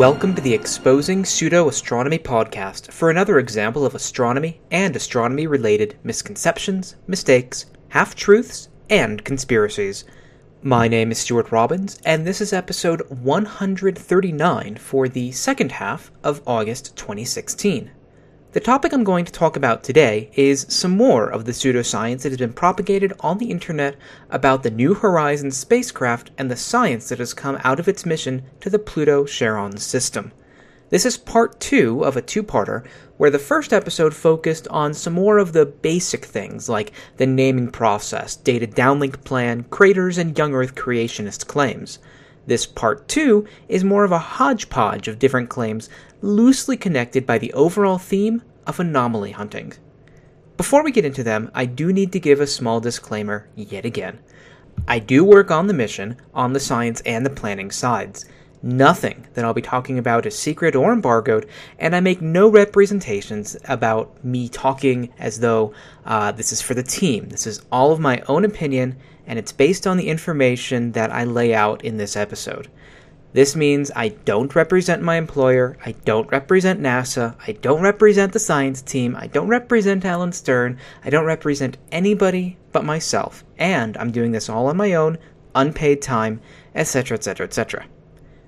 Welcome to the Exposing Pseudo Astronomy podcast for another example of astronomy and astronomy related misconceptions, mistakes, half truths, and conspiracies. My name is Stuart Robbins, and this is episode 139 for the second half of August 2016. The topic I'm going to talk about today is some more of the pseudoscience that has been propagated on the internet about the New Horizons spacecraft and the science that has come out of its mission to the Pluto Charon system. This is part two of a two parter, where the first episode focused on some more of the basic things like the naming process, data downlink plan, craters, and young Earth creationist claims. This part two is more of a hodgepodge of different claims loosely connected by the overall theme of anomaly hunting. Before we get into them, I do need to give a small disclaimer yet again. I do work on the mission, on the science, and the planning sides. Nothing that I'll be talking about is secret or embargoed, and I make no representations about me talking as though uh, this is for the team. This is all of my own opinion, and it's based on the information that I lay out in this episode. This means I don't represent my employer, I don't represent NASA, I don't represent the science team, I don't represent Alan Stern, I don't represent anybody but myself, and I'm doing this all on my own, unpaid time, etc., etc., etc.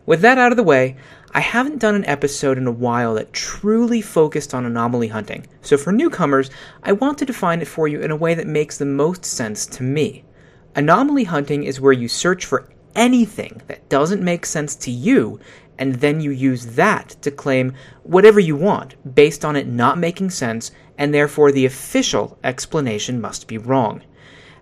With that out of the way, I haven't done an episode in a while that truly focused on anomaly hunting, so for newcomers, I want to define it for you in a way that makes the most sense to me. Anomaly hunting is where you search for anything that doesn't make sense to you, and then you use that to claim whatever you want based on it not making sense, and therefore the official explanation must be wrong.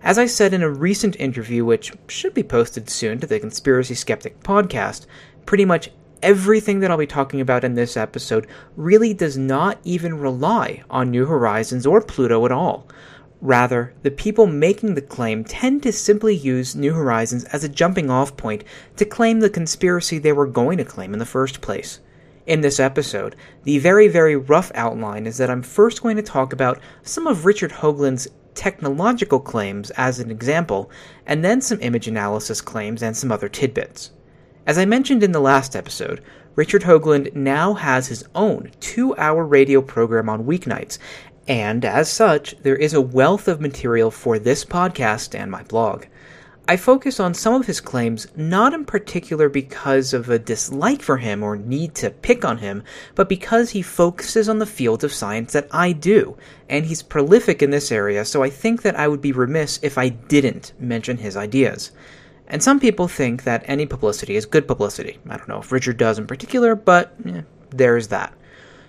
As I said in a recent interview, which should be posted soon to the Conspiracy Skeptic podcast, pretty much everything that I'll be talking about in this episode really does not even rely on New Horizons or Pluto at all. Rather, the people making the claim tend to simply use New Horizons as a jumping off point to claim the conspiracy they were going to claim in the first place. In this episode, the very, very rough outline is that I'm first going to talk about some of Richard Hoagland's technological claims as an example, and then some image analysis claims and some other tidbits. As I mentioned in the last episode, Richard Hoagland now has his own two hour radio program on weeknights, and as such, there is a wealth of material for this podcast and my blog. I focus on some of his claims not in particular because of a dislike for him or need to pick on him, but because he focuses on the field of science that I do, and he's prolific in this area, so I think that I would be remiss if I didn't mention his ideas. And some people think that any publicity is good publicity. I don't know if Richard does in particular, but eh, there's that.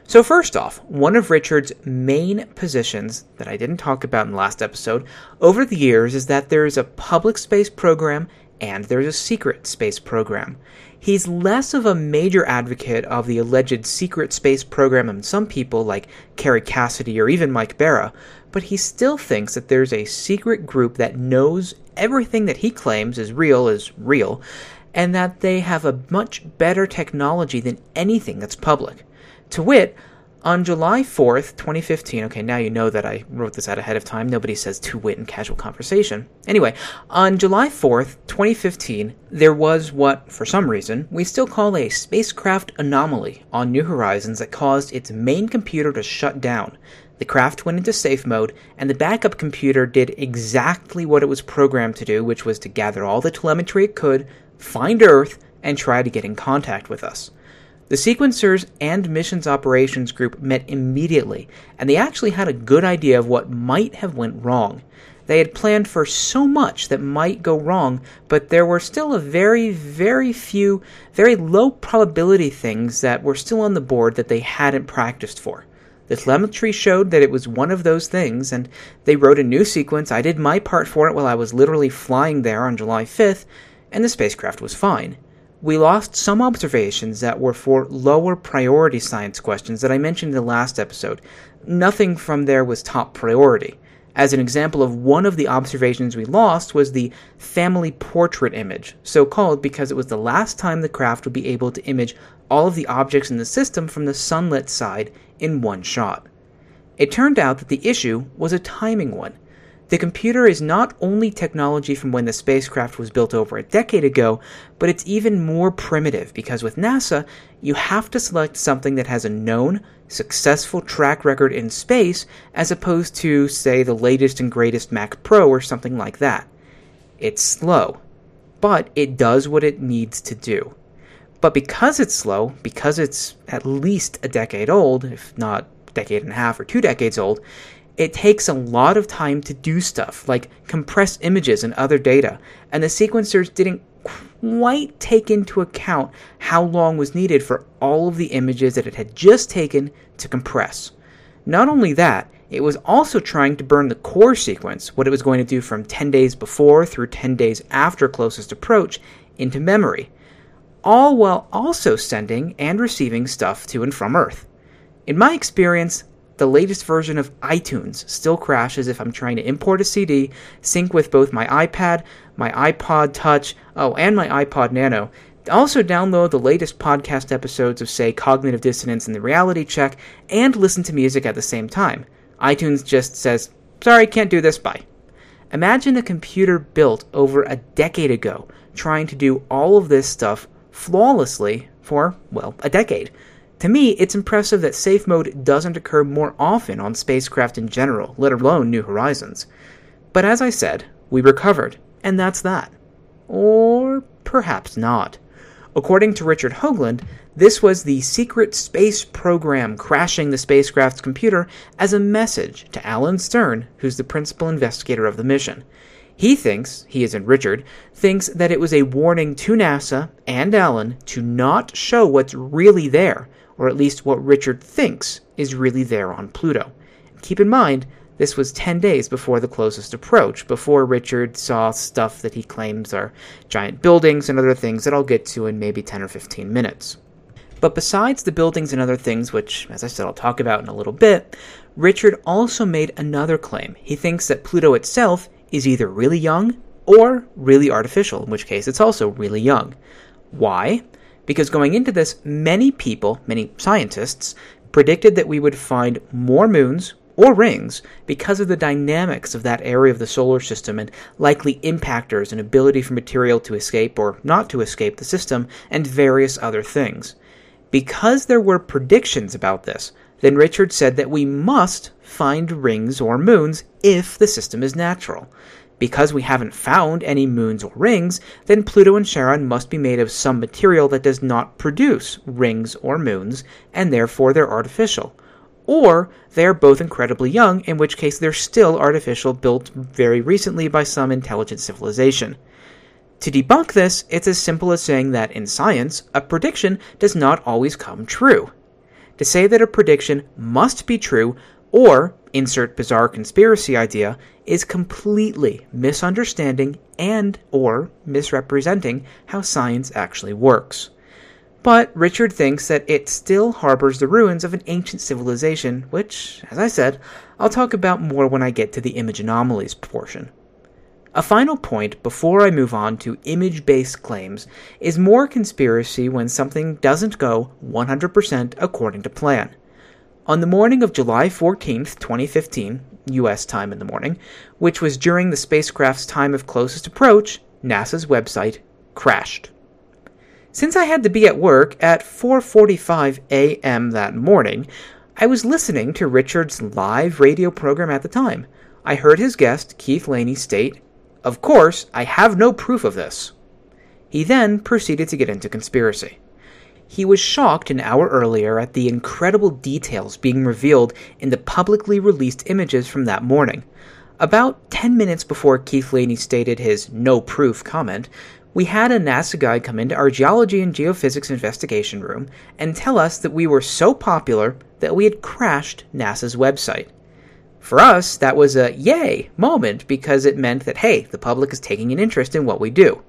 So, first off, one of Richard's main positions that I didn't talk about in the last episode over the years is that there is a public space program and there's a secret space program. He's less of a major advocate of the alleged secret space program than some people like Kerry Cassidy or even Mike Bara, but he still thinks that there's a secret group that knows everything that he claims is real is real, and that they have a much better technology than anything that's public. To wit, on July 4th, 2015, okay, now you know that I wrote this out ahead of time. Nobody says to wit in casual conversation. Anyway, on July 4th, 2015, there was what, for some reason, we still call a spacecraft anomaly on New Horizons that caused its main computer to shut down. The craft went into safe mode, and the backup computer did exactly what it was programmed to do, which was to gather all the telemetry it could, find Earth, and try to get in contact with us. The sequencers and missions operations group met immediately, and they actually had a good idea of what might have went wrong. They had planned for so much that might go wrong, but there were still a very, very few, very low probability things that were still on the board that they hadn't practiced for. The telemetry showed that it was one of those things, and they wrote a new sequence. I did my part for it while I was literally flying there on July 5th, and the spacecraft was fine we lost some observations that were for lower priority science questions that I mentioned in the last episode. Nothing from there was top priority. As an example of one of the observations we lost was the family portrait image, so called because it was the last time the craft would be able to image all of the objects in the system from the sunlit side in one shot. It turned out that the issue was a timing one. The computer is not only technology from when the spacecraft was built over a decade ago, but it's even more primitive because with NASA, you have to select something that has a known, successful track record in space as opposed to, say, the latest and greatest Mac Pro or something like that. It's slow, but it does what it needs to do. But because it's slow, because it's at least a decade old, if not a decade and a half or two decades old, it takes a lot of time to do stuff like compress images and other data, and the sequencers didn't quite take into account how long was needed for all of the images that it had just taken to compress. Not only that, it was also trying to burn the core sequence, what it was going to do from 10 days before through 10 days after closest approach, into memory, all while also sending and receiving stuff to and from Earth. In my experience, the latest version of iTunes still crashes if I'm trying to import a CD, sync with both my iPad, my iPod Touch, oh, and my iPod Nano. Also, download the latest podcast episodes of, say, Cognitive Dissonance and The Reality Check, and listen to music at the same time. iTunes just says, sorry, can't do this, bye. Imagine a computer built over a decade ago trying to do all of this stuff flawlessly for, well, a decade. To me, it's impressive that safe mode doesn't occur more often on spacecraft in general, let alone New Horizons. But as I said, we recovered, and that's that. Or perhaps not. According to Richard Hoagland, this was the secret space program crashing the spacecraft's computer as a message to Alan Stern, who's the principal investigator of the mission. He thinks, he isn't Richard, thinks that it was a warning to NASA and Alan to not show what's really there, or at least what Richard thinks is really there on Pluto. Keep in mind, this was 10 days before the closest approach, before Richard saw stuff that he claims are giant buildings and other things that I'll get to in maybe 10 or 15 minutes. But besides the buildings and other things, which, as I said, I'll talk about in a little bit, Richard also made another claim. He thinks that Pluto itself is either really young or really artificial, in which case it's also really young. Why? Because going into this, many people, many scientists, predicted that we would find more moons or rings because of the dynamics of that area of the solar system and likely impactors and ability for material to escape or not to escape the system and various other things. Because there were predictions about this, then Richard said that we must find rings or moons if the system is natural. Because we haven't found any moons or rings, then Pluto and Charon must be made of some material that does not produce rings or moons, and therefore they're artificial. Or they are both incredibly young, in which case they're still artificial, built very recently by some intelligent civilization. To debunk this, it's as simple as saying that in science, a prediction does not always come true. To say that a prediction must be true or insert bizarre conspiracy idea is completely misunderstanding and or misrepresenting how science actually works. But Richard thinks that it still harbors the ruins of an ancient civilization, which, as I said, I'll talk about more when I get to the image anomalies portion. A final point before I move on to image based claims is more conspiracy when something doesn't go 100% according to plan. On the morning of July 14, 2015, US time in the morning, which was during the spacecraft's time of closest approach, NASA's website crashed. Since I had to be at work at 4:45 a.m. that morning, I was listening to Richard's live radio program at the time. I heard his guest, Keith Laney, state, "Of course, I have no proof of this." He then proceeded to get into conspiracy. He was shocked an hour earlier at the incredible details being revealed in the publicly released images from that morning. About 10 minutes before Keith Laney stated his no proof comment, we had a NASA guy come into our geology and geophysics investigation room and tell us that we were so popular that we had crashed NASA's website. For us, that was a yay moment because it meant that, hey, the public is taking an interest in what we do.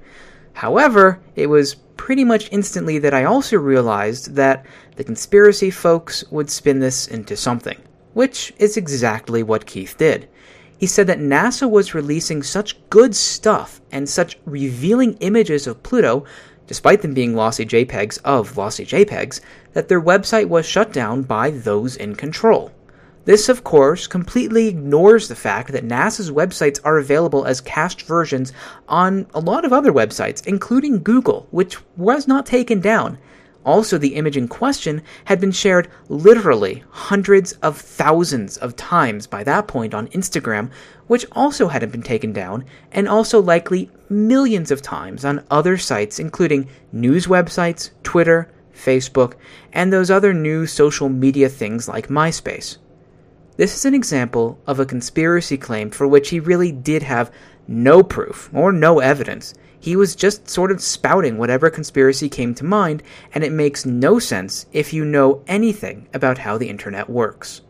However, it was pretty much instantly that I also realized that the conspiracy folks would spin this into something, which is exactly what Keith did. He said that NASA was releasing such good stuff and such revealing images of Pluto, despite them being lossy JPEGs of lossy JPEGs, that their website was shut down by those in control. This, of course, completely ignores the fact that NASA's websites are available as cached versions on a lot of other websites, including Google, which was not taken down. Also, the image in question had been shared literally hundreds of thousands of times by that point on Instagram, which also hadn't been taken down, and also likely millions of times on other sites, including news websites, Twitter, Facebook, and those other new social media things like MySpace. This is an example of a conspiracy claim for which he really did have no proof or no evidence. He was just sort of spouting whatever conspiracy came to mind, and it makes no sense if you know anything about how the internet works.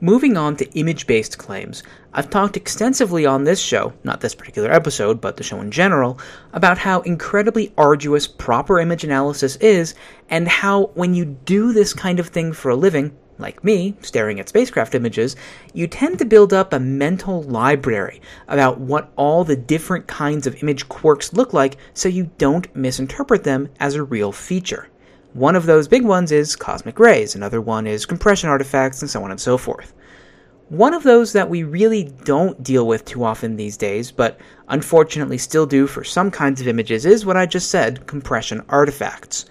Moving on to image based claims, I've talked extensively on this show, not this particular episode, but the show in general, about how incredibly arduous proper image analysis is, and how when you do this kind of thing for a living, like me, staring at spacecraft images, you tend to build up a mental library about what all the different kinds of image quirks look like so you don't misinterpret them as a real feature. One of those big ones is cosmic rays, another one is compression artifacts, and so on and so forth. One of those that we really don't deal with too often these days, but unfortunately still do for some kinds of images, is what I just said compression artifacts.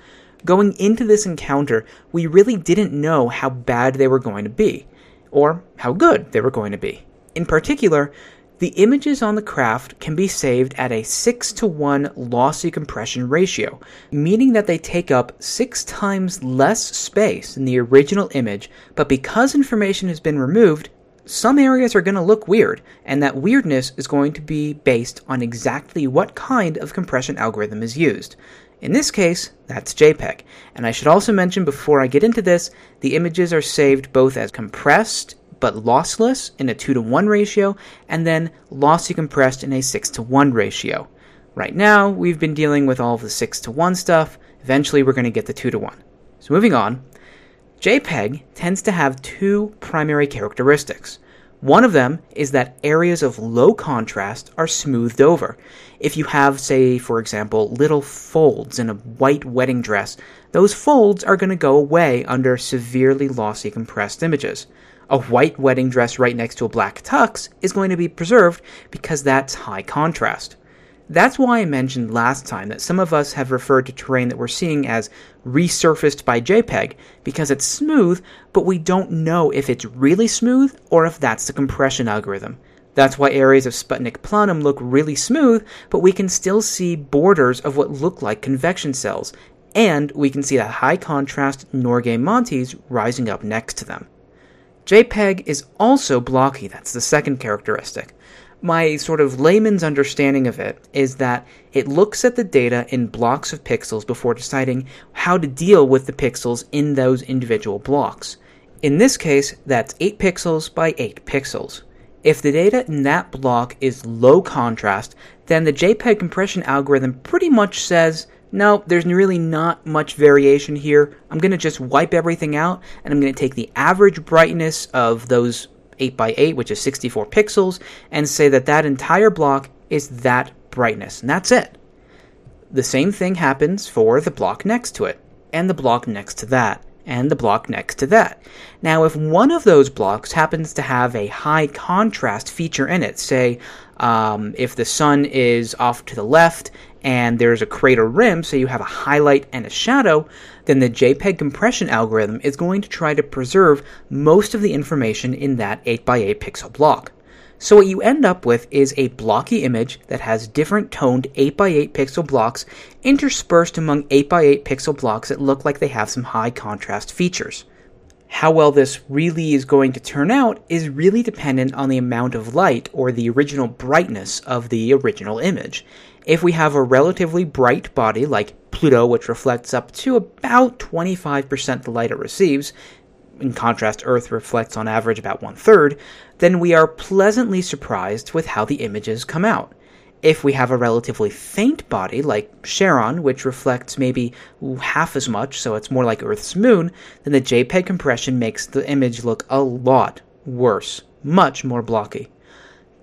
Going into this encounter, we really didn't know how bad they were going to be, or how good they were going to be. In particular, the images on the craft can be saved at a 6 to 1 lossy compression ratio, meaning that they take up 6 times less space than the original image, but because information has been removed, some areas are going to look weird, and that weirdness is going to be based on exactly what kind of compression algorithm is used. In this case, that's JPEG. And I should also mention before I get into this, the images are saved both as compressed but lossless in a 2 to 1 ratio, and then lossy compressed in a 6 to 1 ratio. Right now, we've been dealing with all the 6 to 1 stuff. Eventually, we're going to get the 2 to 1. So, moving on, JPEG tends to have two primary characteristics. One of them is that areas of low contrast are smoothed over. If you have, say, for example, little folds in a white wedding dress, those folds are going to go away under severely lossy compressed images. A white wedding dress right next to a black tux is going to be preserved because that's high contrast. That's why I mentioned last time that some of us have referred to terrain that we're seeing as resurfaced by JPEG because it's smooth, but we don't know if it's really smooth or if that's the compression algorithm. That's why areas of Sputnik Planum look really smooth, but we can still see borders of what look like convection cells, and we can see that high contrast Norgay Montes rising up next to them. JPEG is also blocky, that's the second characteristic my sort of layman's understanding of it is that it looks at the data in blocks of pixels before deciding how to deal with the pixels in those individual blocks. In this case, that's 8 pixels by 8 pixels. If the data in that block is low contrast, then the JPEG compression algorithm pretty much says, no, there's really not much variation here. I'm going to just wipe everything out, and I'm going to take the average brightness of those 8x8, which is 64 pixels, and say that that entire block is that brightness. And that's it. The same thing happens for the block next to it, and the block next to that, and the block next to that. Now, if one of those blocks happens to have a high contrast feature in it, say um, if the sun is off to the left and there's a crater rim, so you have a highlight and a shadow, then the JPEG compression algorithm is going to try to preserve most of the information in that 8x8 pixel block. So what you end up with is a blocky image that has different toned 8x8 pixel blocks interspersed among 8x8 pixel blocks that look like they have some high contrast features. How well this really is going to turn out is really dependent on the amount of light or the original brightness of the original image. If we have a relatively bright body like Pluto, which reflects up to about 25% the light it receives, in contrast, Earth reflects on average about one third, then we are pleasantly surprised with how the images come out. If we have a relatively faint body, like Charon, which reflects maybe half as much, so it's more like Earth's moon, then the JPEG compression makes the image look a lot worse, much more blocky.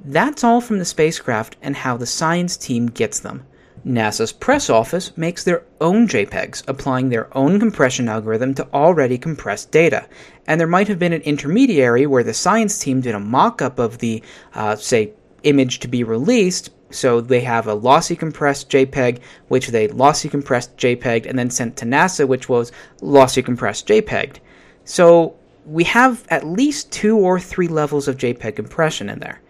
That's all from the spacecraft and how the science team gets them. NASA's press office makes their own JPEGs, applying their own compression algorithm to already compressed data. And there might have been an intermediary where the science team did a mock up of the, uh, say, image to be released. So they have a lossy compressed JPEG, which they lossy compressed JPEG, and then sent to NASA, which was lossy compressed JPEG. So we have at least two or three levels of JPEG compression in there.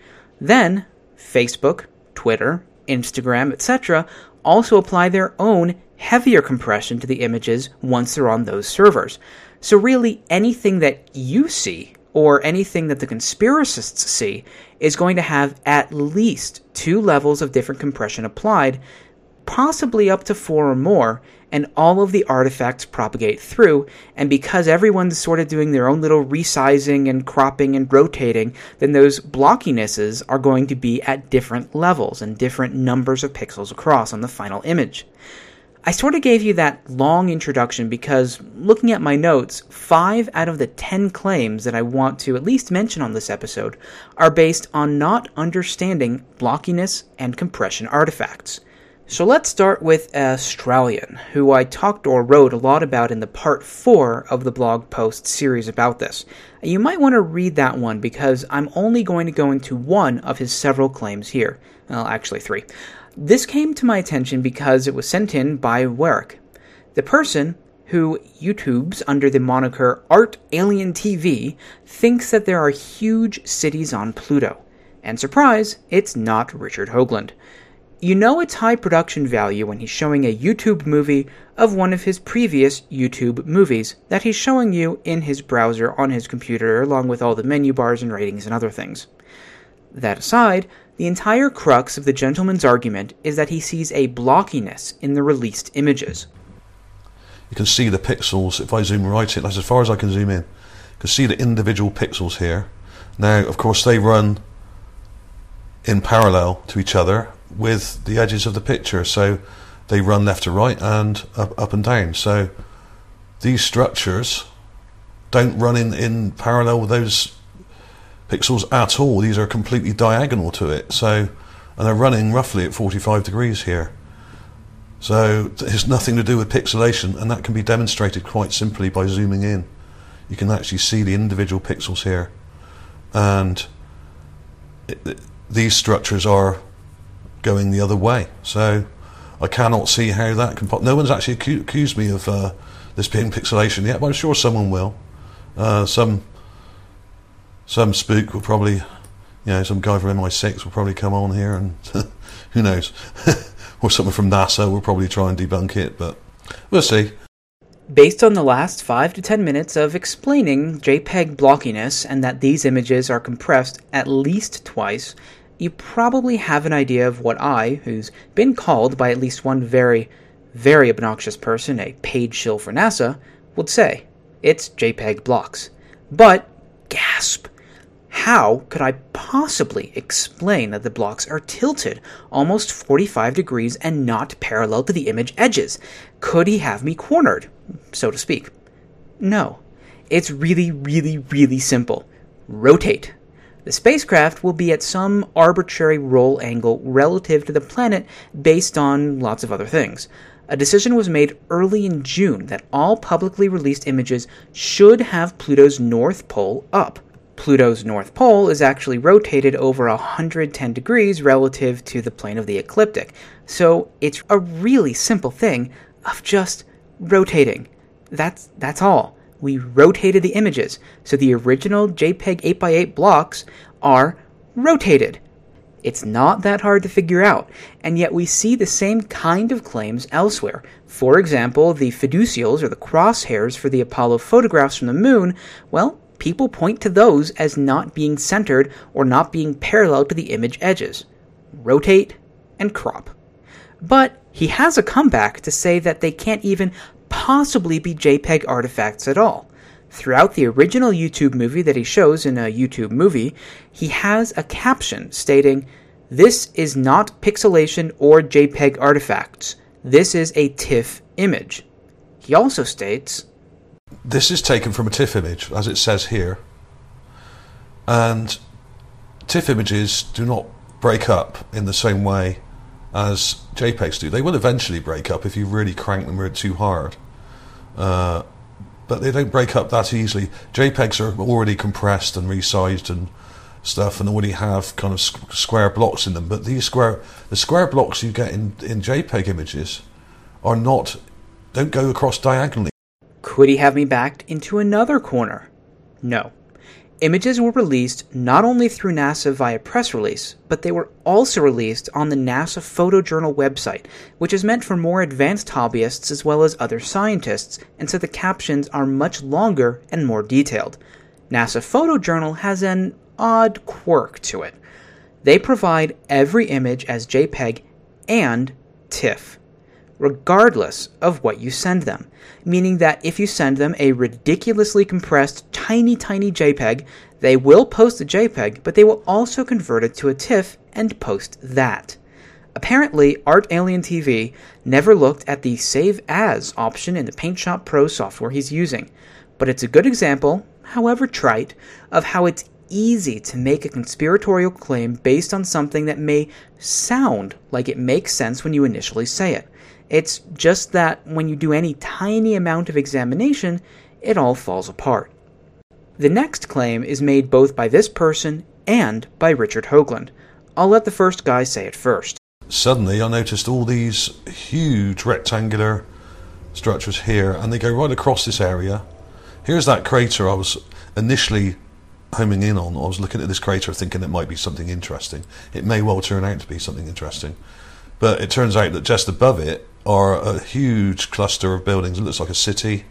Then Facebook, Twitter, Instagram, etc., also apply their own heavier compression to the images once they're on those servers. So, really, anything that you see or anything that the conspiracists see is going to have at least two levels of different compression applied, possibly up to four or more, and all of the artifacts propagate through. And because everyone's sort of doing their own little resizing and cropping and rotating, then those blockinesses are going to be at different levels and different numbers of pixels across on the final image. I sort of gave you that long introduction because, looking at my notes, five out of the ten claims that I want to at least mention on this episode are based on not understanding blockiness and compression artifacts. So let's start with Australian, who I talked or wrote a lot about in the part 4 of the blog post series about this. You might want to read that one because I'm only going to go into one of his several claims here. Well, actually, three. This came to my attention because it was sent in by Warwick. The person, who YouTubes under the moniker Art Alien TV, thinks that there are huge cities on Pluto. And surprise, it's not Richard Hoagland. You know it's high production value when he's showing a YouTube movie of one of his previous YouTube movies that he's showing you in his browser on his computer, along with all the menu bars and ratings and other things. That aside, the entire crux of the gentleman's argument is that he sees a blockiness in the released images. You can see the pixels, if I zoom right in, that's as far as I can zoom in. You can see the individual pixels here. Now, of course, they run in parallel to each other with the edges of the picture. So they run left to right and up, up and down. So these structures don't run in, in parallel with those pixels at all. These are completely diagonal to it. So and they're running roughly at 45 degrees here. So it's nothing to do with pixelation, and that can be demonstrated quite simply by zooming in. You can actually see the individual pixels here, and it, it, these structures are going the other way. So I cannot see how that can. no one's actually acu- accused me of uh, this being pixelation yet, but I'm sure someone will. Uh, some some spook will probably, you know, some guy from MI6 will probably come on here, and who knows, or someone from NASA will probably try and debunk it, but we'll see. Based on the last 5 to 10 minutes of explaining JPEG blockiness and that these images are compressed at least twice, you probably have an idea of what I, who's been called by at least one very, very obnoxious person a paid shill for NASA, would say. It's JPEG blocks. But, gasp! How could I possibly explain that the blocks are tilted almost 45 degrees and not parallel to the image edges? Could he have me cornered, so to speak? No. It's really, really, really simple. Rotate the spacecraft will be at some arbitrary roll angle relative to the planet based on lots of other things. A decision was made early in June that all publicly released images should have Pluto's north pole up. Pluto's north pole is actually rotated over 110 degrees relative to the plane of the ecliptic, so it's a really simple thing of just rotating. That's that's all we rotated the images, so the original JPEG 8x8 blocks are rotated. It's not that hard to figure out, and yet we see the same kind of claims elsewhere. For example, the fiducials, or the crosshairs for the Apollo photographs from the moon, well, people point to those as not being centered or not being parallel to the image edges. Rotate and crop. But he has a comeback to say that they can't even possibly be JPEG artifacts at all. Throughout the original YouTube movie that he shows in a YouTube movie, he has a caption stating, This is not pixelation or JPEG artifacts. This is a TIFF image. He also states, This is taken from a TIFF image, as it says here. And TIFF images do not break up in the same way as JPEGs do. They will eventually break up if you really crank them too hard. Uh, but they don't break up that easily. JPEGs are already compressed and resized and stuff, and already have kind of square blocks in them. But these square, the square blocks you get in, in JPEG images, are not don't go across diagonally. Could he have me backed into another corner? No. Images were released not only through NASA via press release, but they were also released on the NASA Photojournal website, which is meant for more advanced hobbyists as well as other scientists, and so the captions are much longer and more detailed. NASA Photojournal has an odd quirk to it. They provide every image as JPEG and TIFF regardless of what you send them. Meaning that if you send them a ridiculously compressed, tiny, tiny JPEG, they will post the JPEG, but they will also convert it to a TIFF and post that. Apparently, Art Alien TV never looked at the Save As option in the PaintShop Pro software he's using, but it's a good example, however trite, of how it's easy to make a conspiratorial claim based on something that may sound like it makes sense when you initially say it. It's just that when you do any tiny amount of examination, it all falls apart. The next claim is made both by this person and by Richard Hoagland. I'll let the first guy say it first. Suddenly, I noticed all these huge rectangular structures here, and they go right across this area. Here's that crater I was initially homing in on. I was looking at this crater thinking it might be something interesting. It may well turn out to be something interesting. But it turns out that just above it are a huge cluster of buildings. It looks like a city.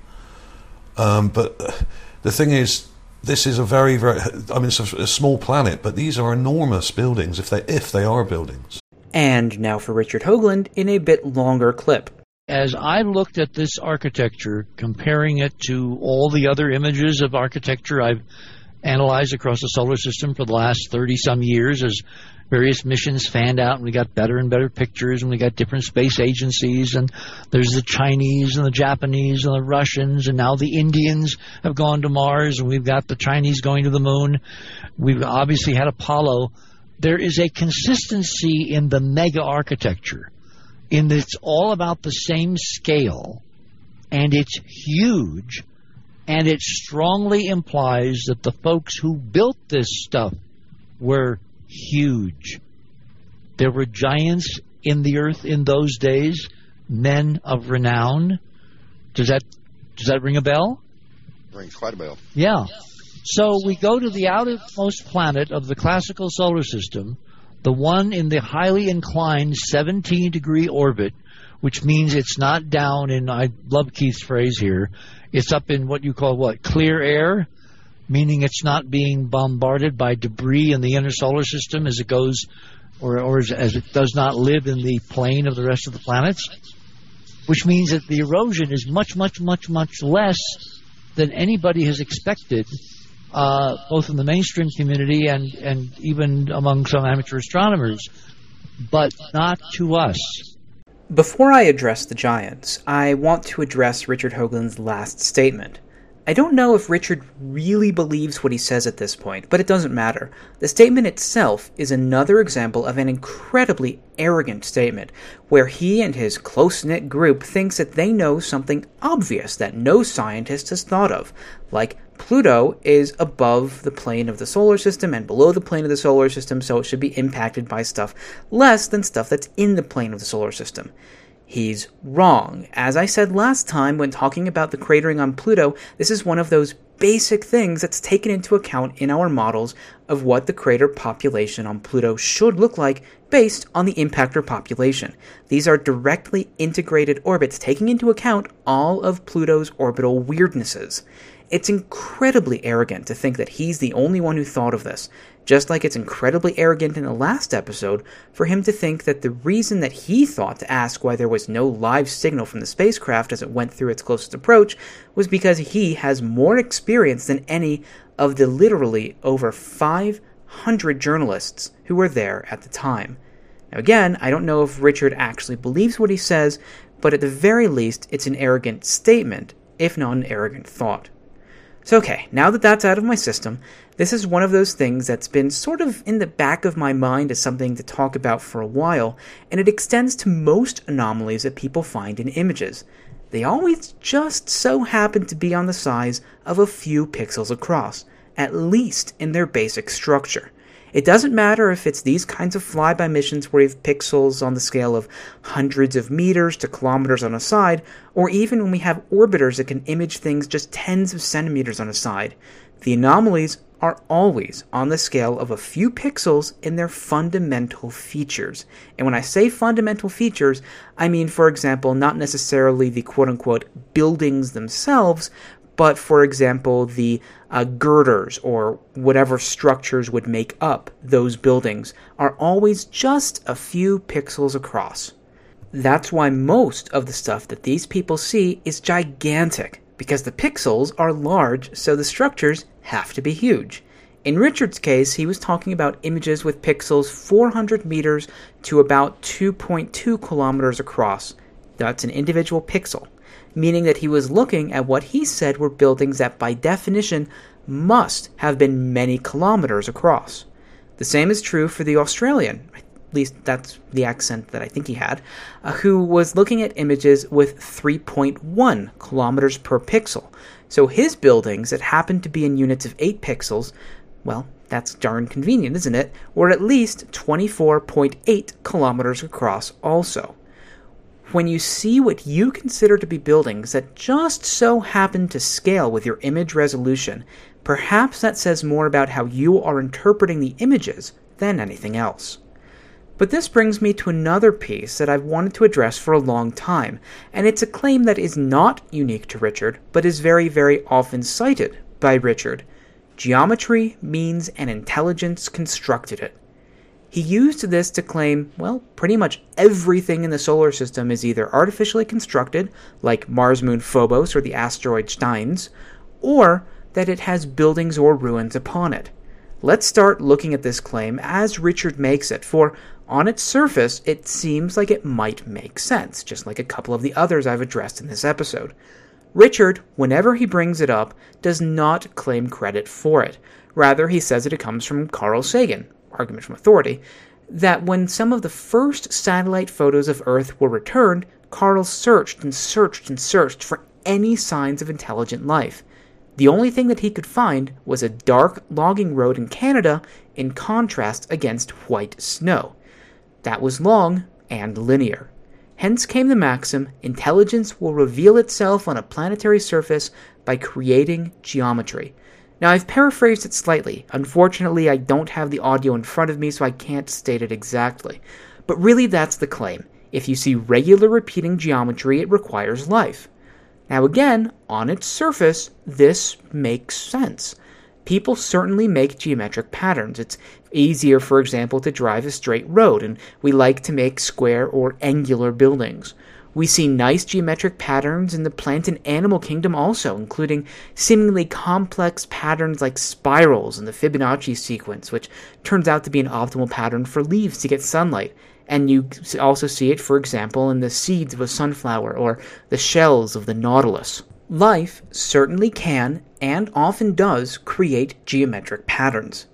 Um, but the thing is, this is a very, very. I mean, it's a, a, small planet, but these are enormous buildings. If they if they are buildings. And now for Richard Hoagland in a bit longer clip. As I looked at this architecture, comparing it to all the other images of architecture I've analyzed across the solar system for the last 30 some years as various missions fanned out and we got better and better pictures and we got different space agencies and there's the Chinese and the Japanese and the Russians and now the Indians have gone to Mars and we've got the Chinese going to the moon. We've obviously had Apollo. There is a consistency in the mega architecture in that it's all about the same scale and it's huge and it strongly implies that the folks who built this stuff were huge. There were giants in the earth in those days, men of renown. Does that does that ring a bell? Rings quite a bell. Yeah. So we go to the outermost planet of the classical solar system, the one in the highly inclined 17 degree orbit, which means it's not down in I love Keith's phrase here. It's up in what you call what? Clear air meaning it's not being bombarded by debris in the inner solar system as it goes, or, or as, as it does not live in the plane of the rest of the planets, which means that the erosion is much, much, much, much less than anybody has expected, uh, both in the mainstream community and, and even among some amateur astronomers, but not to us. Before I address the giants, I want to address Richard Hoagland's last statement. I don't know if Richard really believes what he says at this point, but it doesn't matter. The statement itself is another example of an incredibly arrogant statement, where he and his close knit group thinks that they know something obvious that no scientist has thought of, like Pluto is above the plane of the solar system and below the plane of the solar system, so it should be impacted by stuff less than stuff that's in the plane of the solar system. He's wrong. As I said last time when talking about the cratering on Pluto, this is one of those basic things that's taken into account in our models of what the crater population on Pluto should look like based on the impactor population. These are directly integrated orbits taking into account all of Pluto's orbital weirdnesses. It's incredibly arrogant to think that he's the only one who thought of this, just like it's incredibly arrogant in the last episode for him to think that the reason that he thought to ask why there was no live signal from the spacecraft as it went through its closest approach was because he has more experience than any of the literally over 500 journalists who were there at the time. Now, again, I don't know if Richard actually believes what he says, but at the very least, it's an arrogant statement, if not an arrogant thought. So, okay, now that that's out of my system, this is one of those things that's been sort of in the back of my mind as something to talk about for a while, and it extends to most anomalies that people find in images. They always just so happen to be on the size of a few pixels across, at least in their basic structure. It doesn't matter if it's these kinds of flyby missions where you have pixels on the scale of hundreds of meters to kilometers on a side, or even when we have orbiters that can image things just tens of centimeters on a side. The anomalies are always on the scale of a few pixels in their fundamental features. And when I say fundamental features, I mean, for example, not necessarily the quote unquote buildings themselves, but for example, the uh, girders or whatever structures would make up those buildings are always just a few pixels across. That's why most of the stuff that these people see is gigantic, because the pixels are large, so the structures have to be huge. In Richard's case, he was talking about images with pixels 400 meters to about 2.2 kilometers across. That's an individual pixel meaning that he was looking at what he said were buildings that, by definition, must have been many kilometers across. The same is true for the Australian, at least that's the accent that I think he had, uh, who was looking at images with 3.1 kilometers per pixel. So his buildings that happened to be in units of 8 pixels, well, that's darn convenient, isn't it? Were at least 24.8 kilometers across also when you see what you consider to be buildings that just so happen to scale with your image resolution, perhaps that says more about how you are interpreting the images than anything else. But this brings me to another piece that I've wanted to address for a long time, and it's a claim that is not unique to Richard, but is very, very often cited by Richard. Geometry means an intelligence constructed it. He used this to claim, well, pretty much everything in the solar system is either artificially constructed, like Mars moon Phobos or the asteroid Steins, or that it has buildings or ruins upon it. Let's start looking at this claim as Richard makes it, for on its surface, it seems like it might make sense, just like a couple of the others I've addressed in this episode. Richard, whenever he brings it up, does not claim credit for it. Rather, he says that it comes from Carl Sagan, argument from authority, that when some of the first satellite photos of Earth were returned, Carl searched and searched and searched for any signs of intelligent life. The only thing that he could find was a dark logging road in Canada in contrast against white snow. That was long and linear. Hence came the maxim intelligence will reveal itself on a planetary surface by creating geometry. Now, I've paraphrased it slightly. Unfortunately, I don't have the audio in front of me, so I can't state it exactly. But really, that's the claim. If you see regular repeating geometry, it requires life. Now, again, on its surface, this makes sense. People certainly make geometric patterns. It's easier, for example, to drive a straight road, and we like to make square or angular buildings. We see nice geometric patterns in the plant and animal kingdom also, including seemingly complex patterns like spirals in the Fibonacci sequence, which turns out to be an optimal pattern for leaves to get sunlight. And you also see it, for example, in the seeds of a sunflower or the shells of the nautilus. Life certainly can, and often does, create geometric patterns.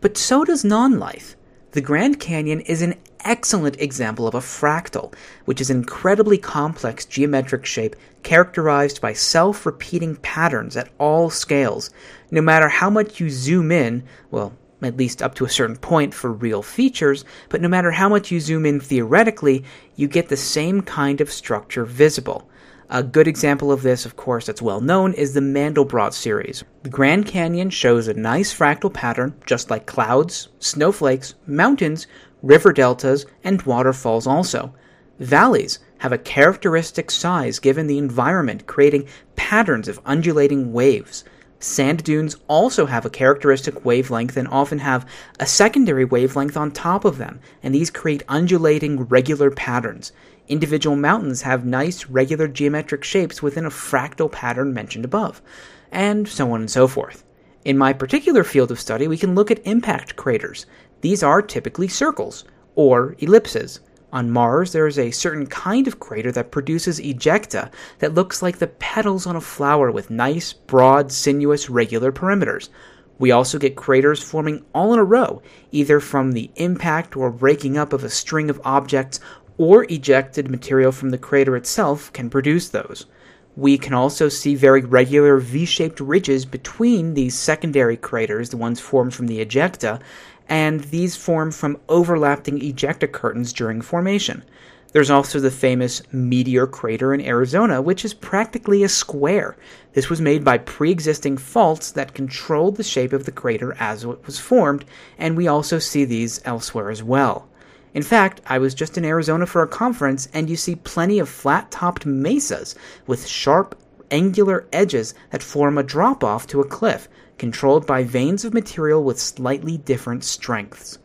But so does non life. The Grand Canyon is an excellent example of a fractal, which is an incredibly complex geometric shape characterized by self repeating patterns at all scales. No matter how much you zoom in, well, at least up to a certain point for real features, but no matter how much you zoom in theoretically, you get the same kind of structure visible. A good example of this, of course, that's well known is the Mandelbrot series. The Grand Canyon shows a nice fractal pattern, just like clouds, snowflakes, mountains, river deltas, and waterfalls also. Valleys have a characteristic size given the environment, creating patterns of undulating waves. Sand dunes also have a characteristic wavelength and often have a secondary wavelength on top of them, and these create undulating regular patterns. Individual mountains have nice regular geometric shapes within a fractal pattern mentioned above, and so on and so forth. In my particular field of study, we can look at impact craters. These are typically circles, or ellipses. On Mars, there is a certain kind of crater that produces ejecta that looks like the petals on a flower with nice, broad, sinuous, regular perimeters. We also get craters forming all in a row, either from the impact or breaking up of a string of objects, or ejected material from the crater itself can produce those. We can also see very regular V shaped ridges between these secondary craters, the ones formed from the ejecta, and these form from overlapping ejecta curtains during formation. There's also the famous Meteor Crater in Arizona, which is practically a square. This was made by pre existing faults that controlled the shape of the crater as it was formed, and we also see these elsewhere as well. In fact, I was just in Arizona for a conference, and you see plenty of flat topped mesas with sharp, angular edges that form a drop off to a cliff, controlled by veins of material with slightly different strengths.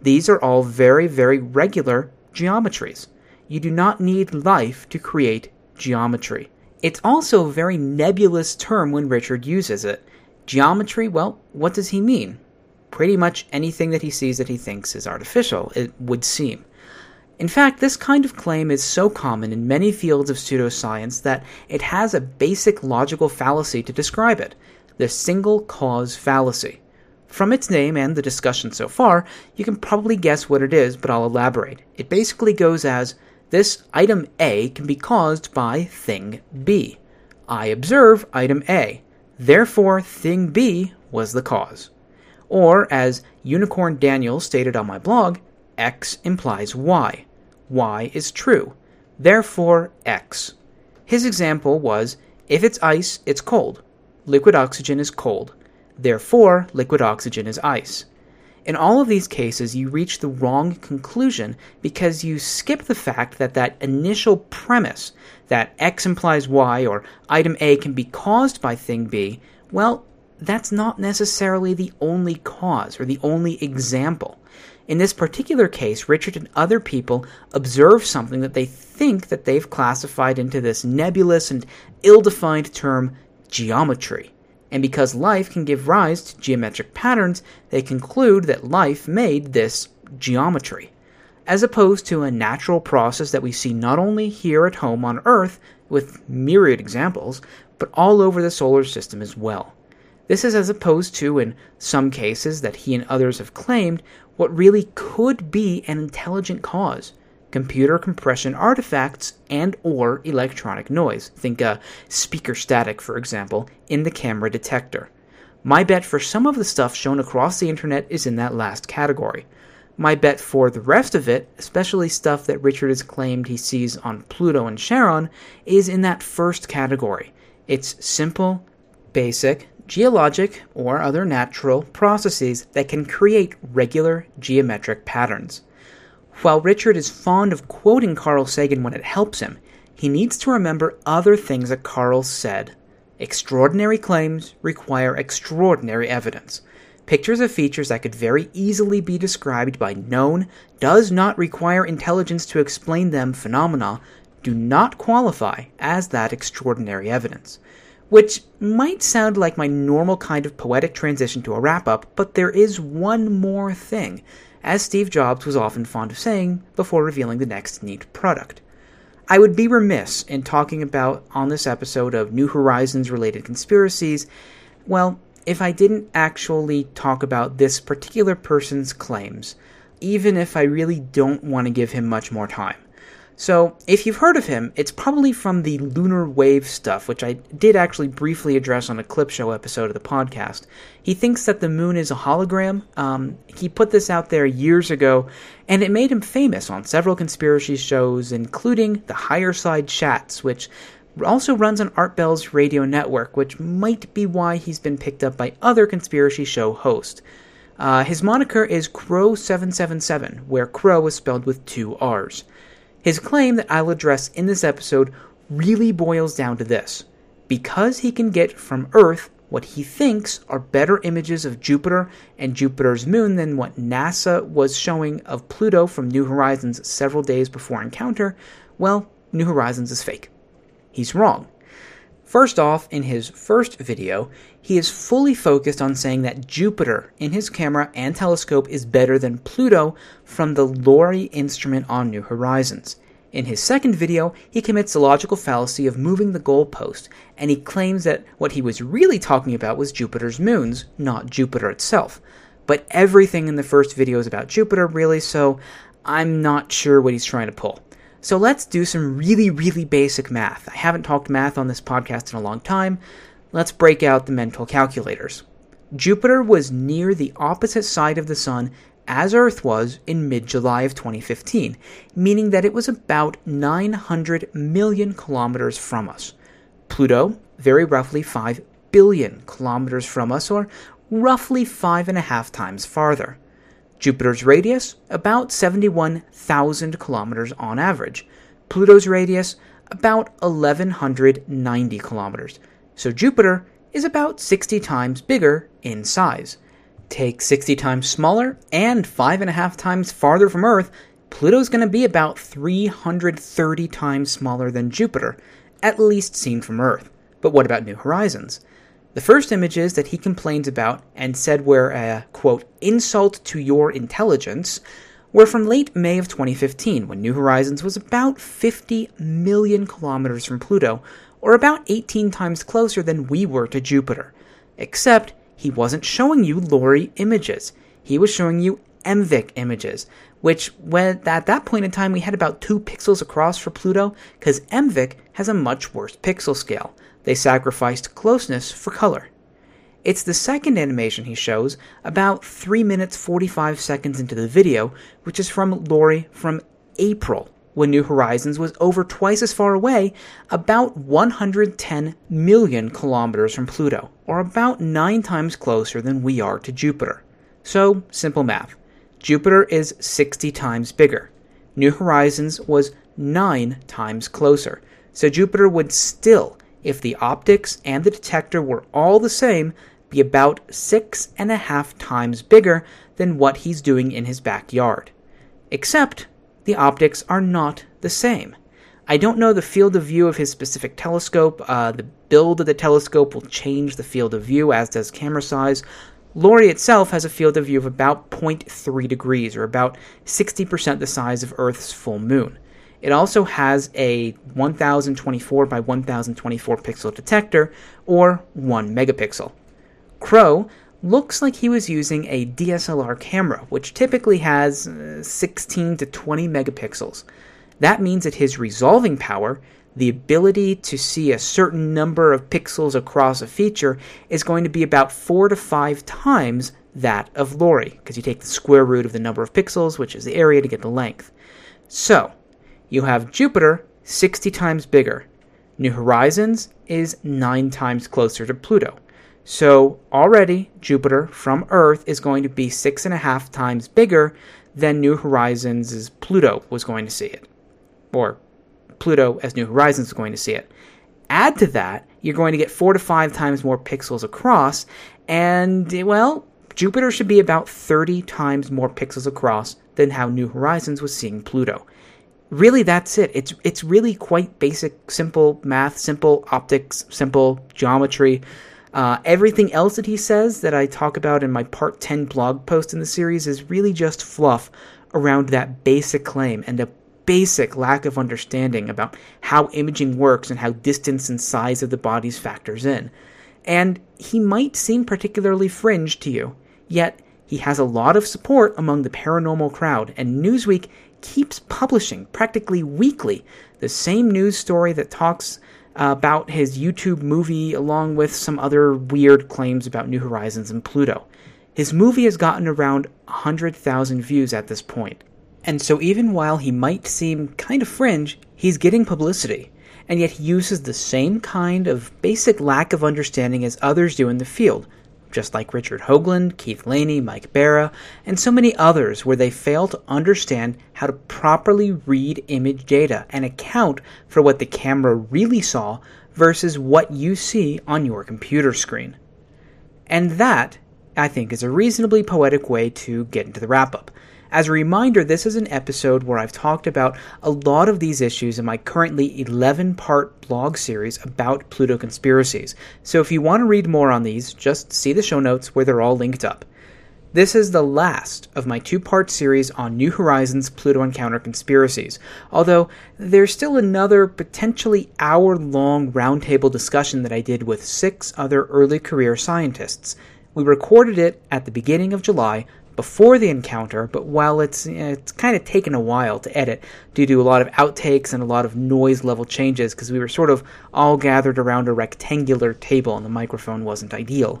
These are all very, very regular geometries. You do not need life to create geometry. It's also a very nebulous term when Richard uses it. Geometry, well, what does he mean? Pretty much anything that he sees that he thinks is artificial, it would seem. In fact, this kind of claim is so common in many fields of pseudoscience that it has a basic logical fallacy to describe it the single cause fallacy. From its name and the discussion so far, you can probably guess what it is, but I'll elaborate. It basically goes as this item A can be caused by thing B. I observe item A. Therefore, thing B was the cause. Or, as Unicorn Daniel stated on my blog, X implies Y. Y is true. Therefore, X. His example was if it's ice, it's cold. Liquid oxygen is cold. Therefore, liquid oxygen is ice. In all of these cases, you reach the wrong conclusion because you skip the fact that that initial premise that X implies Y or item A can be caused by thing B, well, that's not necessarily the only cause or the only example. In this particular case, Richard and other people observe something that they think that they've classified into this nebulous and ill-defined term geometry and because life can give rise to geometric patterns, they conclude that life made this geometry, as opposed to a natural process that we see not only here at home on Earth, with myriad examples, but all over the solar system as well. This is as opposed to, in some cases that he and others have claimed, what really could be an intelligent cause computer compression artifacts and or electronic noise. Think uh, speaker static for example in the camera detector. My bet for some of the stuff shown across the internet is in that last category. My bet for the rest of it especially stuff that richard has claimed he sees on pluto and charon is in that first category. It's simple basic geologic or other natural processes that can create regular geometric patterns while Richard is fond of quoting Carl Sagan when it helps him, he needs to remember other things that Carl said. Extraordinary claims require extraordinary evidence. Pictures of features that could very easily be described by known, does not require intelligence to explain them phenomena do not qualify as that extraordinary evidence. Which might sound like my normal kind of poetic transition to a wrap up, but there is one more thing as Steve Jobs was often fond of saying before revealing the next neat product. I would be remiss in talking about on this episode of New Horizons related conspiracies, well, if I didn't actually talk about this particular person's claims, even if I really don't want to give him much more time. So, if you've heard of him, it's probably from the lunar wave stuff, which I did actually briefly address on a clip show episode of the podcast. He thinks that the moon is a hologram. Um, he put this out there years ago, and it made him famous on several conspiracy shows, including the Higher Side Chats, which also runs on Art Bell's radio network, which might be why he's been picked up by other conspiracy show hosts. Uh, his moniker is Crrow777, where Crow is spelled with two R's. His claim that I'll address in this episode really boils down to this. Because he can get from Earth what he thinks are better images of Jupiter and Jupiter's moon than what NASA was showing of Pluto from New Horizons several days before Encounter, well, New Horizons is fake. He's wrong. First off, in his first video, he is fully focused on saying that Jupiter in his camera and telescope is better than Pluto from the LORRI instrument on New Horizons. In his second video, he commits the logical fallacy of moving the goalpost, and he claims that what he was really talking about was Jupiter's moons, not Jupiter itself. But everything in the first video is about Jupiter, really, so I'm not sure what he's trying to pull. So let's do some really, really basic math. I haven't talked math on this podcast in a long time. Let's break out the mental calculators. Jupiter was near the opposite side of the Sun as Earth was in mid July of 2015, meaning that it was about 900 million kilometers from us. Pluto, very roughly 5 billion kilometers from us, or roughly five and a half times farther. Jupiter's radius, about 71,000 kilometers on average. Pluto's radius, about 1190 kilometers. So Jupiter is about 60 times bigger in size. Take 60 times smaller and 5.5 times farther from Earth, Pluto's going to be about 330 times smaller than Jupiter, at least seen from Earth. But what about New Horizons? The first images that he complains about and said were a, quote, insult to your intelligence were from late May of 2015 when New Horizons was about 50 million kilometers from Pluto, or about 18 times closer than we were to Jupiter. Except he wasn't showing you LORRI images. He was showing you MVIC images, which when at that point in time we had about 2 pixels across for Pluto because MVIC has a much worse pixel scale. They sacrificed closeness for color. It's the second animation he shows, about 3 minutes 45 seconds into the video, which is from LORRI from April, when New Horizons was over twice as far away, about 110 million kilometers from Pluto, or about 9 times closer than we are to Jupiter. So, simple math. Jupiter is 60 times bigger. New Horizons was 9 times closer. So Jupiter would still if the optics and the detector were all the same, be about six and a half times bigger than what he's doing in his backyard. Except the optics are not the same. I don't know the field of view of his specific telescope. Uh, the build of the telescope will change the field of view, as does camera size. LORRI itself has a field of view of about 0.3 degrees, or about 60% the size of Earth's full moon. It also has a 1024 by 1024 pixel detector, or 1 megapixel. Crow looks like he was using a DSLR camera, which typically has uh, 16 to 20 megapixels. That means that his resolving power, the ability to see a certain number of pixels across a feature, is going to be about 4 to 5 times that of LORRI, because you take the square root of the number of pixels, which is the area, to get the length. So, you have Jupiter 60 times bigger. New Horizons is 9 times closer to Pluto. So already Jupiter from Earth is going to be 6.5 times bigger than New Horizons Pluto was going to see it. Or Pluto as New Horizons is going to see it. Add to that, you're going to get 4 to 5 times more pixels across, and well, Jupiter should be about 30 times more pixels across than how New Horizons was seeing Pluto really that's it. It's it's really quite basic, simple math, simple optics, simple geometry. Uh, everything else that he says that I talk about in my part 10 blog post in the series is really just fluff around that basic claim and a basic lack of understanding about how imaging works and how distance and size of the bodies factors in. And he might seem particularly fringe to you, yet he has a lot of support among the paranormal crowd, and Newsweek keeps publishing practically weekly the same news story that talks uh, about his YouTube movie along with some other weird claims about New Horizons and Pluto. His movie has gotten around 100,000 views at this point. And so, even while he might seem kind of fringe, he's getting publicity, and yet he uses the same kind of basic lack of understanding as others do in the field, just like Richard Hoagland, Keith Laney, Mike Bara, and so many others, where they fail to understand how to properly read image data and account for what the camera really saw versus what you see on your computer screen. And that, I think, is a reasonably poetic way to get into the wrap up. As a reminder, this is an episode where I've talked about a lot of these issues in my currently 11 part blog series about Pluto conspiracies. So if you want to read more on these, just see the show notes where they're all linked up. This is the last of my two part series on New Horizons Pluto Encounter conspiracies, although there's still another potentially hour long roundtable discussion that I did with six other early career scientists. We recorded it at the beginning of July before the encounter, but while it's it's kind of taken a while to edit due to a lot of outtakes and a lot of noise level changes because we were sort of all gathered around a rectangular table and the microphone wasn't ideal.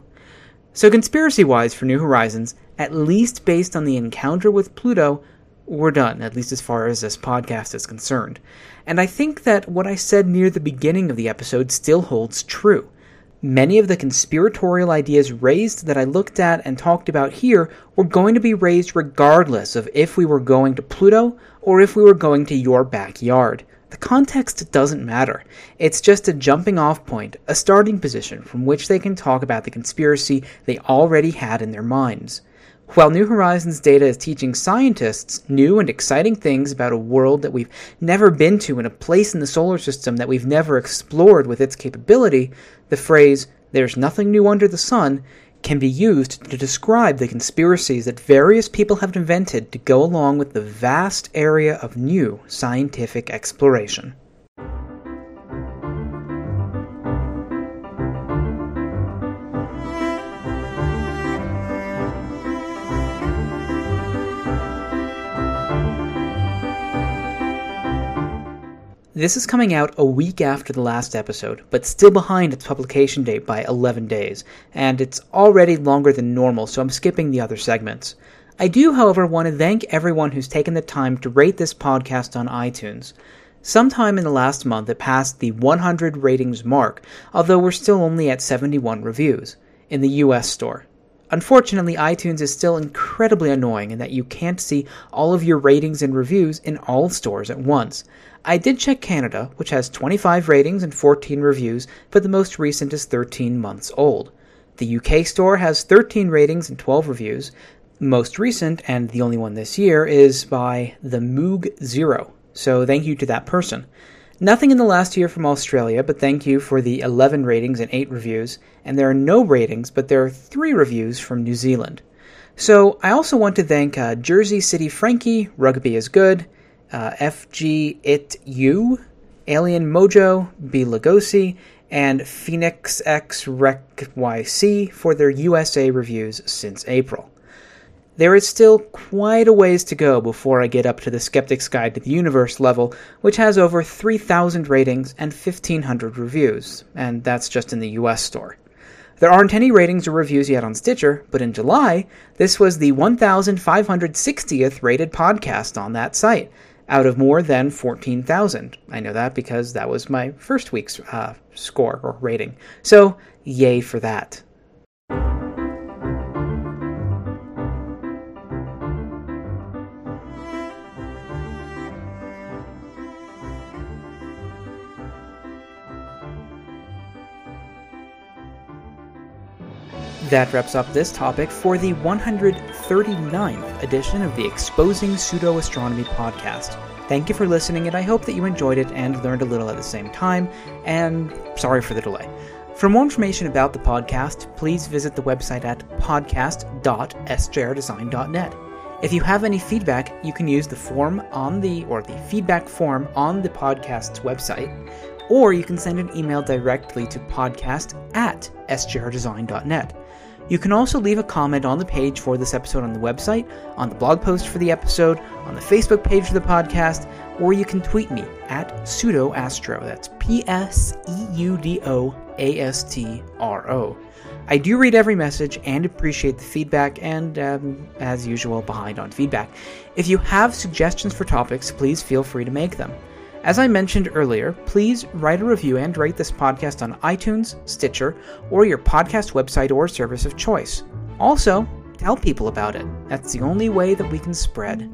So, conspiracy wise, for New Horizons, at least based on the encounter with Pluto, we're done, at least as far as this podcast is concerned. And I think that what I said near the beginning of the episode still holds true. Many of the conspiratorial ideas raised that I looked at and talked about here were going to be raised regardless of if we were going to Pluto or if we were going to your backyard. The context doesn't matter. It's just a jumping off point, a starting position from which they can talk about the conspiracy they already had in their minds. While New Horizons data is teaching scientists new and exciting things about a world that we've never been to and a place in the solar system that we've never explored with its capability, the phrase, there's nothing new under the sun, can be used to describe the conspiracies that various people have invented to go along with the vast area of new scientific exploration. This is coming out a week after the last episode, but still behind its publication date by 11 days, and it's already longer than normal, so I'm skipping the other segments. I do, however, want to thank everyone who's taken the time to rate this podcast on iTunes. Sometime in the last month, it passed the 100 ratings mark, although we're still only at 71 reviews in the US store. Unfortunately, iTunes is still incredibly annoying in that you can't see all of your ratings and reviews in all stores at once. I did check Canada, which has 25 ratings and 14 reviews, but the most recent is 13 months old. The UK store has 13 ratings and 12 reviews. Most recent, and the only one this year, is by the Moog Zero, so thank you to that person. Nothing in the last year from Australia, but thank you for the 11 ratings and 8 reviews. And there are no ratings, but there are 3 reviews from New Zealand. So I also want to thank uh, Jersey City Frankie, Rugby is Good, uh, FG It You, Alien Mojo, B Lugosi, and Phoenix X Rec YC for their USA reviews since April. There is still quite a ways to go before I get up to the Skeptic's Guide to the Universe level, which has over 3,000 ratings and 1,500 reviews, and that's just in the US store. There aren't any ratings or reviews yet on Stitcher, but in July, this was the 1,560th rated podcast on that site, out of more than 14,000. I know that because that was my first week's uh, score or rating. So, yay for that. That wraps up this topic for the 139th edition of the Exposing Pseudo Astronomy podcast. Thank you for listening, and I hope that you enjoyed it and learned a little at the same time, and sorry for the delay. For more information about the podcast, please visit the website at podcast.sjrdesign.net. If you have any feedback, you can use the form on the, or the feedback form on the podcast's website, or you can send an email directly to podcast at sjrdesign.net. You can also leave a comment on the page for this episode on the website, on the blog post for the episode, on the Facebook page for the podcast, or you can tweet me at pseudoastro. That's P S E U D O A S T R O. I do read every message and appreciate the feedback, and um, as usual, behind on feedback. If you have suggestions for topics, please feel free to make them. As I mentioned earlier, please write a review and rate this podcast on iTunes, Stitcher, or your podcast website or service of choice. Also, tell people about it. That's the only way that we can spread